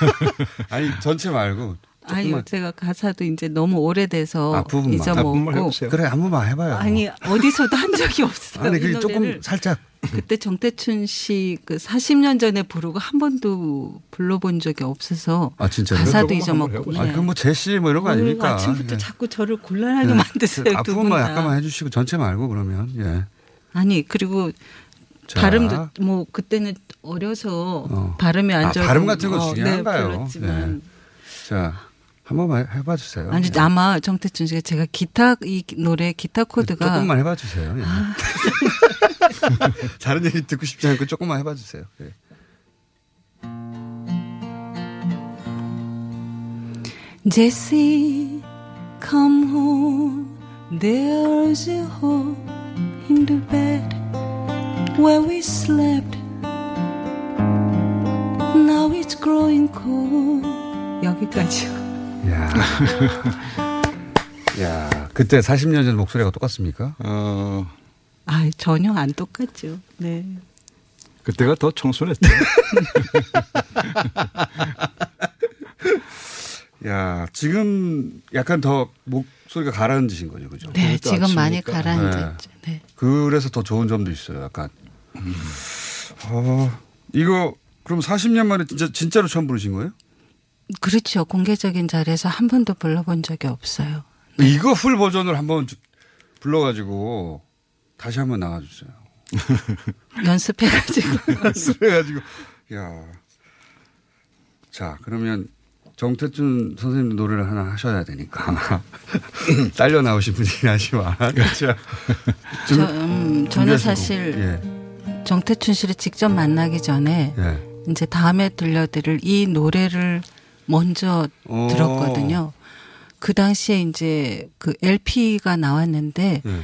아니, 전체 말고. 아니요, 제가 가사도 이제 너무 오래돼서 아, 부분만. 잊어먹고. 그래, 한 번만 해봐요. 아니 어디서도 한 적이 없어요. 아니, 이그 조금. 살짝. 그때 정태춘 씨 그 40년 전에 부르고 한 번도 불러본 적이 없어서 아, 진짜요? 가사도 잊어먹고. 아, 그뭐 제시 뭐 이런 거 아닙니까? 아침부터 예. 자꾸 저를 곤란하게 예. 만드세요. 그두분 앞부분만 다. 약간만 해주시고 전체 말고 그러면, 예. 아니 그리고 자. 발음도 뭐 그때는 어려서 어. 발음이 안 아, 좋고 발음 같은 거 어, 중요한가요? 네, 예. 자, 한 번만 해봐 주세요. 아니 예. 아마 정태춘 씨가 제가 기타 이 노래 기타 코드가 조금만 해봐 주세요. 예. 아. 다른 얘기 듣고 싶지 않고 조금만 해봐 주세요. 예. Jesse, come home. There's a hole in the bed where we slept. Now it's growing cold. 여기까지요. 야. 야, 그때 40년 전 목소리가 똑같습니까? 어, 아 전혀 안 똑같죠. 네. 그때가 더 청순했죠. 야, 지금 약간 더 목소리가 가라앉으신 거죠, 그죠? 네, 지금 많이 아침이니까. 가라앉았죠. 네. 그래서 더 좋은 점도 있어요, 약간. 어, 이거 그럼 40년 만에 진짜 진짜로 처음 부르신 거예요? 그렇죠. 공개적인 자리에서 한 번도 불러본 적이 없어요. 이거 풀 버전을 한번 주- 불러가지고 다시 한번 나와주세요. 연습해가지고. 연습해가지고. 야. 자, 그러면 정태춘 선생님 노래를 하나 하셔야 되니까. 딸려 나오신 분이긴 하지만. 그렇죠. 저, 음, 저는. 사실 예. 정태춘 씨를 직접 만나기 전에 예. 이제 다음에 들려드릴 이 노래를 먼저 오. 들었거든요. 그 당시에 이제 그 LP가 나왔는데 예.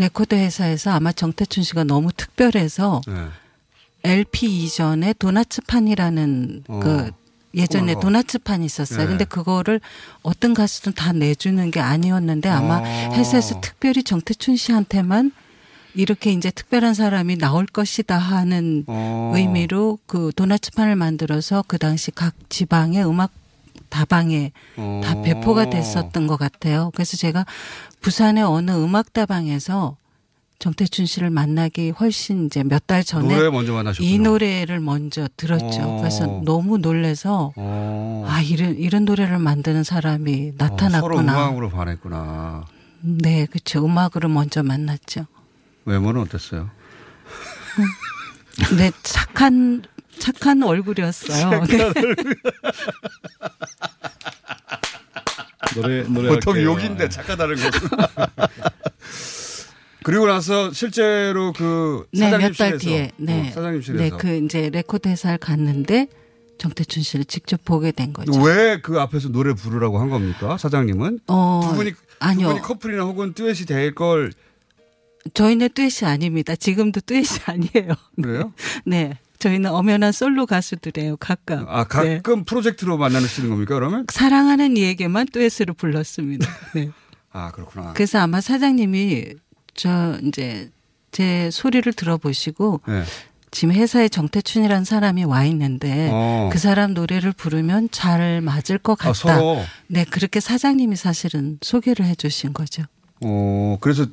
레코드 회사에서 아마 정태춘 씨가 너무 특별해서 예. LP 이전에 도나츠판이라는 어. 그 예전에. 도나츠판이 있었어요. 네. 근데 그거를 어떤 가수든 다 내주는 게 아니었는데 아마 어. 회사에서 특별히 정태춘 씨한테만 이렇게 이제 특별한 사람이 나올 것이다 하는 어. 의미로 그 도나츠판을 만들어서 그 당시 각 지방의 음악 다방에 어. 다 배포가 됐었던 것 같아요. 그래서 제가 부산의 어느 음악 다방에서 정태춘 씨를 만나기 훨씬 이제 몇 달 전에 노래. 이 노래를 먼저 들었죠. 어. 그래서 너무 놀래서 어. 아 이런 이런 노래를 만드는 사람이 어, 서로 나타났구나. 음악으로 반했구나. 네, 그렇죠. 음악으로 먼저 만났죠. 외모는 어땠어요? 네, 착한 착한 얼굴이었어요. 네. 노래 노래 보통 할게요. 욕인데 착하다는 거. 그리고 나서 실제로 그 네, 사장님 몇달 실에서 뒤에 네, 어, 사장님실에서 네, 그 이제 레코드 회사를 갔는데 정태춘 씨를 직접 보게 된 거죠. 왜 그 앞에서 노래 부르라고 한 겁니까? 사장님은 어, 두 분이 아니요. 두 분이 커플이나 혹은 듀엣이 될 걸 저희는 듀엣이 아닙니다. 지금도 듀엣이 아니에요. 그래요? 네. 저희는 엄연한 솔로 가수들이에요. 각각. 아 네. 가끔 프로젝트로 만나시는 겁니까? 그러면 사랑하는 이에게만 듀엣으로 불렀습니다. 네. 아 그렇구나. 그래서 아마 사장님이 저 이제 제 소리를 들어보시고 네. 지금 회사에 정태춘이라는 사람이 와 있는데 어. 그 사람 노래를 부르면 잘 맞을 것 같다. 아. 네, 그렇게 사장님이 사실은 소개를 해주신 거죠. 어 그래서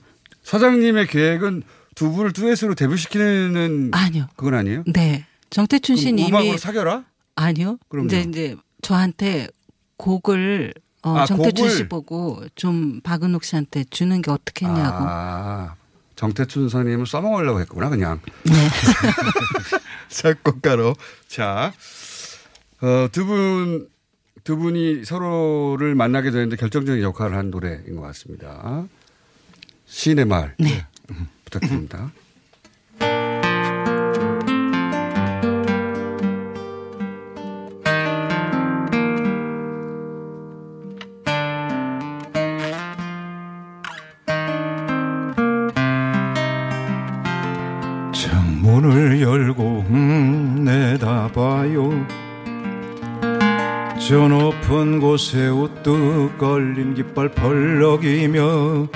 사장님의 계획은 두 분을 듀엣으로 데뷔시키는 아니요. 그건 아니에요? 네, 정태춘 그럼 씨는 음악으로 사겨라? 아니요. 그럼요. 이제 이제 저한테 곡을 어, 아, 정태춘 곡을. 씨 보고 좀 박은옥 씨한테 주는 게 어떻겠냐고. 아, 정태춘 선생님은 써먹으려고 했구나, 그냥. 네. 작곡가로. 자, 어, 두 분, 두 분이 서로를 만나게 되는데 결정적인 역할을 한 노래인 것 같습니다. 시인의 말. 네. 부탁드립니다. 창문을 열고 음, 내다봐요 저 높은 곳에 우뚝 걸린 깃발 펄럭이며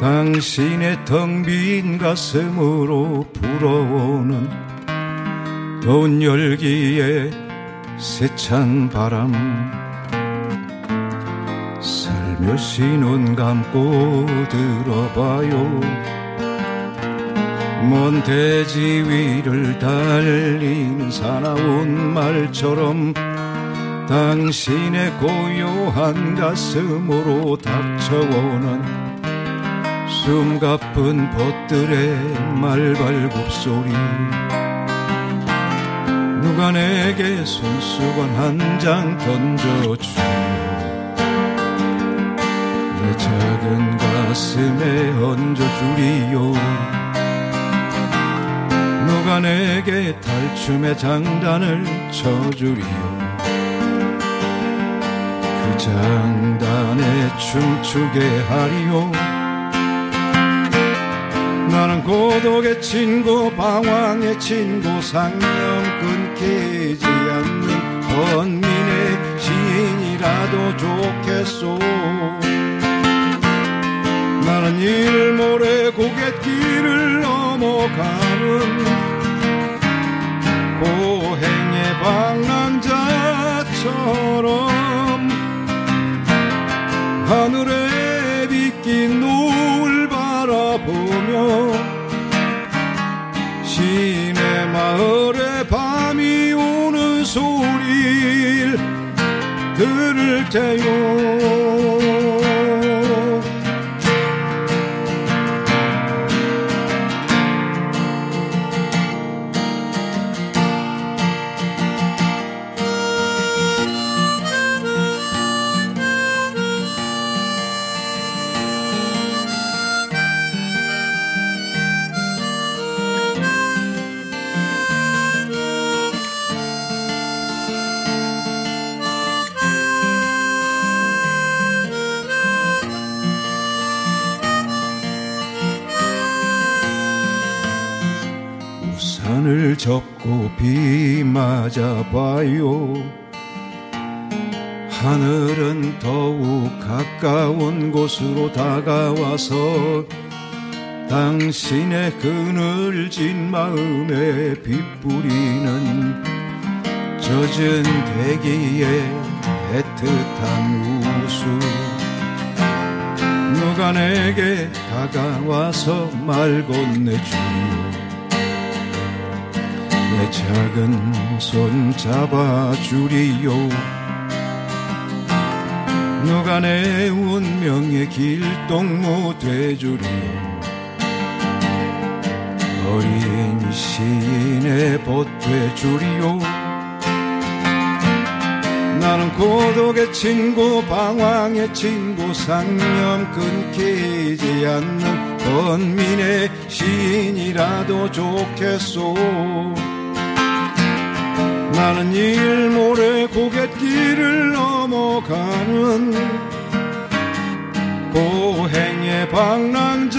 당신의 텅 빈 가슴으로 불어오는 더운 열기에 세찬 바람. 살며시 눈 감고 들어봐요. 먼 대지 위를 달리는 사나운 말처럼 당신의 고요한 가슴으로 닥쳐오는 숨 가쁜 벗들의 말발굽 소리. 누가 내게 손수건 한 장 던져주며 내 작은 가슴에 얹어주리요. 누가 내게 탈춤의 장단을 쳐주리요. 그 장단에 춤추게 하리요 나는 고독의 친구 방황의 친구 상념 끊기지 않는 번민의 시인이라도 좋겠소. 나는 일모래 고갯길을 넘어가는 고행의 방랑자처럼 하늘에 빗긴 노을 바라보며 시내 마을에 밤이 오는 소리를 들을 테요 봐요. 하늘은 더욱 가까운 곳으로 다가와서 당신의 그늘진 마음에 빛뿌리는 젖은 대기에 애틋한 웃음. 누가 내게 다가와서 말 건네주요 내 작은 손 잡아주리요. 누가 내 운명의 길동무 돼주리요. 어린 시인의 벗 돼주리요. 나는 고독의 친구 방황의 친구 상념 끊기지 않는 번민의 시인이라도 좋겠소 나는 일 모래 고갯길을 넘어가는 고행의 방랑자처럼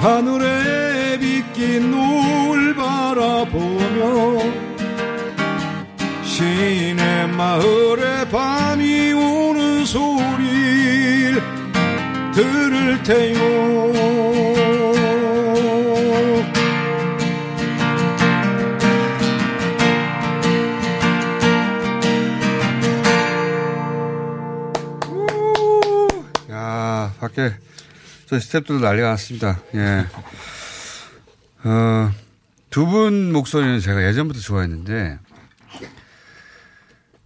하늘에 빗긴 노을 바라보며 시내 마을에 밤이 오는 소리를 들을 테요 밖에 저희 스탭들도 난리가 났습니다. 예. 어, 두 분 목소리는 제가 예전부터 좋아했는데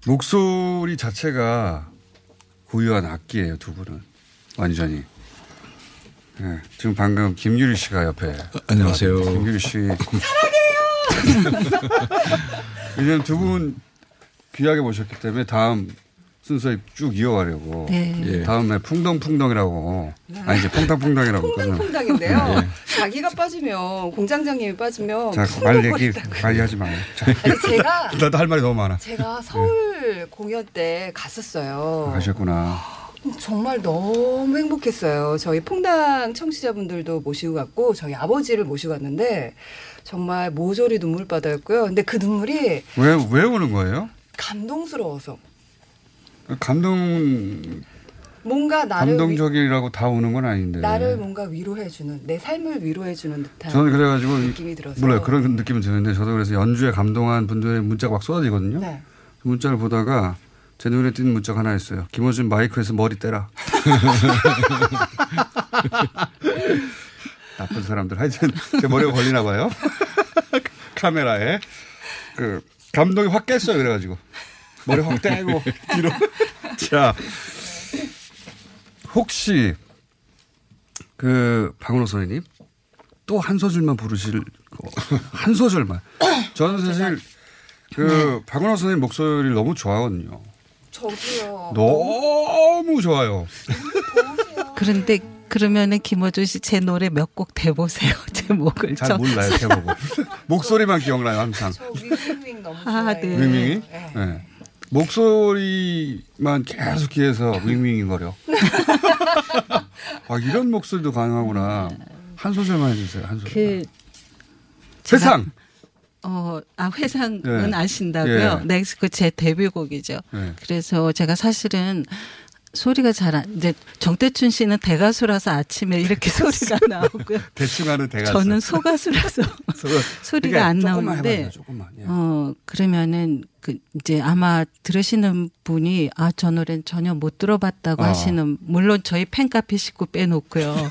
목소리 자체가 고유한 악기예요, 두 분은. 완전히. 예. 지금 방금 김규리 씨가 옆에. 안녕하세요. 김규리 씨. 왜냐면 두 분 귀하게 모셨기 때문에 다음 순서에 쭉 이어가려고. 네. 예. 다음에 풍덩풍덩이라고. 아니, 이제 퐁당퐁당이라고. 퐁당퐁당인데요. 예. 자기가 빠지면 공장장님이 빠지면 자, 퐁당 말 얘기, 버린다고요. 빨리 하지 마요. 제가 나도 할 말이 너무 많아. 제가 서울 공연 때 갔었어요. 가셨구나. 정말 너무 행복했어요. 저희 퐁당 청취자분들도 모시고 갔고 저희 아버지를 모시고 갔는데 정말 모조리 눈물바다였고요. 근데 그 눈물이 왜, 왜 우는 거예요? 감동스러워서 감동, 뭔가 나를 위, 감동적이라고 다 우는 건 아닌데. 나를 뭔가 위로해주는 내 삶을 위로해주는 듯한 저는 그래가지고 느낌이 들어서 몰라요 그런 느낌은 드는데 저도 그래서 연주에 감동한 분들의 문자가 막 쏟아지거든요. 네. 문자를 보다가 제 눈에 띄는 문자가 하나 있어요. 김호준 마이크에서 머리 떼라. 나쁜 사람들 하여튼 제 머리가 걸리나 봐요. 카메라에 그 감동이 확 깼어요. 그래가지고 머리 확 떼고 뒤로 자 혹시 그 박은호 선생님 또 한 소절만 부르실 거. 한 소절만. 저는 사실 그 박은호 선생님 목소리를 너무 좋아하거든요. 저도요. 너무 좋아요. 그런데 그러면은 김어준 씨 제 노래 몇 곡 대보세요. 제목을. 잘 저- 몰라요 제목을. 목소리만 기억나요 항상. 저 윙윙 너무 아, 좋아해요. 네. 윙윙이. 네. 목소리만 계속 귀에서 윙윙거려. 아 이런 목소리도 가능하구나. 한 소절만 해주세요. 한 소절. 그 세상. 어, 아, 회상은 예. 아신다고요? 예. 네, 그 제 데뷔곡이죠. 네. 그래서 제가 사실은 소리가 잘 안, 이제 정태춘 씨는 대가수라서 아침에 이렇게 소리가 나오고요. 대충 하는 대가수. 저는 소가수라서 소리가 그러니까 안 나오는데, 해봐요. 예. 어, 그러면은 그 이제 아마 들으시는 분이 아, 저 노래는 전혀 못 들어봤다고 어. 하시는, 물론 저희 팬카페 식구 빼놓고요.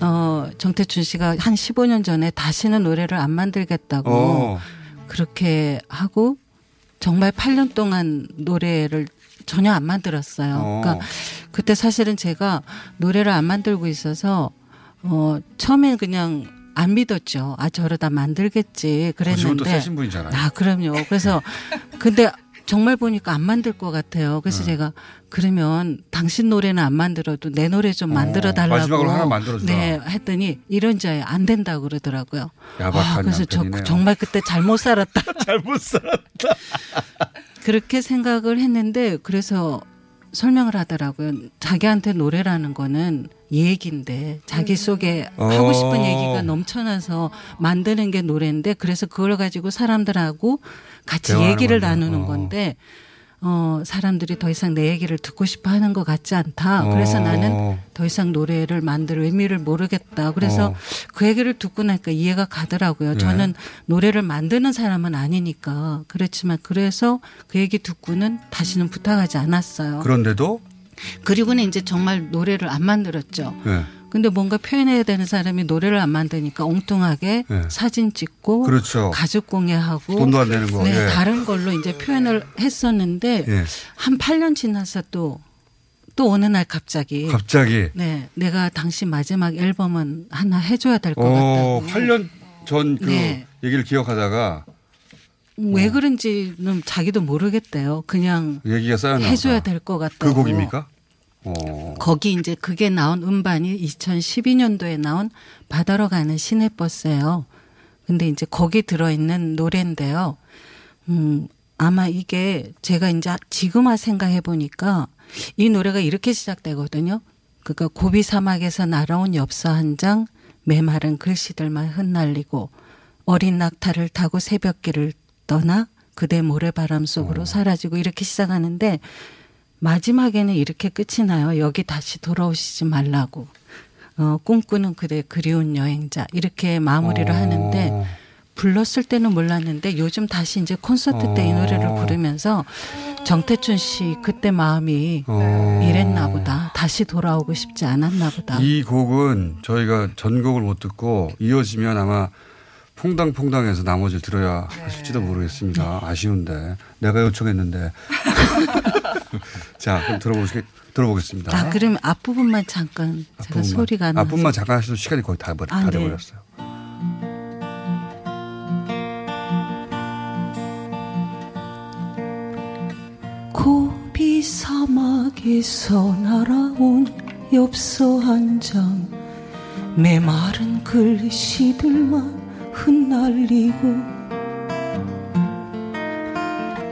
어, 정태춘 씨가 한 15년 전에 다시는 노래를 안 만들겠다고 어. 그렇게 하고 정말 8년 동안 노래를 전혀 안 만들었어요. 어. 그러니까 그때 사실은 제가 노래를 안 만들고 있어서 어 처음엔 그냥 안 믿었죠. 아 저러다 만들겠지 그랬는데 분이잖아요. 아 그럼요. 그래서 근데 정말 보니까 안 만들 것 같아요. 그래서 네. 제가 그러면 당신 노래는 안 만들어도 내 노래 좀 어, 만들어 달라고 마지막으로 하나 만들어 주라. 네 했더니 이런저에 안 된다고 그러더라고요. 야박한 아, 그래서 저. 정말 그때 잘못 살았다. 잘못 살았다. 그렇게 생각을 했는데 그래서 설명을 하더라고요. 자기한테 노래라는 거는 얘기인데 자기 속에 하고 어. 싶은 얘기가 넘쳐나서 만드는 게 노래인데 그래서 그걸 가지고 사람들하고 같이 얘기를 건데. 나누는 어. 건데 어 사람들이 더 이상 내 얘기를 듣고 싶어 하는 것 같지 않다. 그래서 어. 나는 더 이상 노래를 만들 의미를 모르겠다. 그래서 어. 그 얘기를 듣고 나니까 이해가 가더라고요. 네. 저는 노래를 만드는 사람은 아니니까 그렇지만 그래서 그 얘기 듣고는 다시는 부탁하지 않았어요. 그런데도 그리고는 이제 정말 노래를 안 만들었죠. 네. 근데 뭔가 표현해야 되는 사람이 노래를 안 만드니까 엉뚱하게 네. 사진 찍고 그렇죠. 가죽 공예하고 돈도 안 되는 거. 네, 예. 다른 걸로 이제 표현을 했었는데 예. 한 8년 지나서 또또 어느 날 갑자기 갑자기. 네, 내가 당신 마지막 앨범은 하나 해줘야 될것 어, 같다고. 8년 전그 네. 얘기를 기억하다가 왜 그런지는 자기도 모르겠대요. 그냥 얘기가 쌓였나 해줘야. 될 것 같다고. 그 곡입니까? 어. 거기 이제 그게 나온 음반이 2012년도에 나온 바다로 가는 시내버스예요. 근데 이제 거기 들어있는 노래인데요. 음, 아마 이게 제가 이제 지금 와 생각해 보니까 이 노래가 이렇게 시작되거든요. 그니까 고비 사막에서 날아온 엽서 한 장, 메마른 글씨들만 흩날리고 어린 낙타를 타고 새벽길을 떠나 그대 모래바람 속으로 사라지고 이렇게 시작하는데 마지막에는 이렇게 끝이 나요. 여기 다시 돌아오시지 말라고. 어, 꿈꾸는 그대 그리운 여행자. 이렇게 마무리를 어. 하는데 불렀을 때는 몰랐는데 요즘 다시 이제 콘서트 때 이 노래를 어. 부르면서 정태춘 씨 그때 마음이 어. 이랬나 보다. 다시 돌아오고 싶지 않았나 보다. 이 곡은 저희가 전곡을 못 듣고 이어지면 아마 퐁당퐁당해서 나머지를 들어야 네. 하실지도 모르겠습니다. 아쉬운데 내가 요청했는데 자 그럼 들어보시겠 들어보겠습니다. 아 그럼 앞 부분만 잠깐 앞부분만, 제가 소리가 앞 부분만 잠깐 하셔도 시간이 거의 다, 아, 다 네. 버렸어요. 고비 사막에서 날아온 엽서 한 장 메마른 글씨들만 흩날리고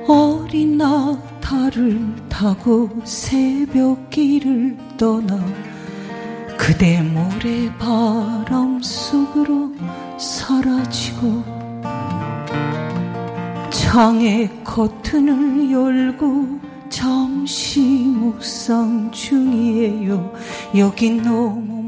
어린 낙타를 타고 새벽길을 떠나 그대 모래 바람 속으로 사라지고 창의 커튼을 열고 잠시 묵상 중이에요. 여기 너무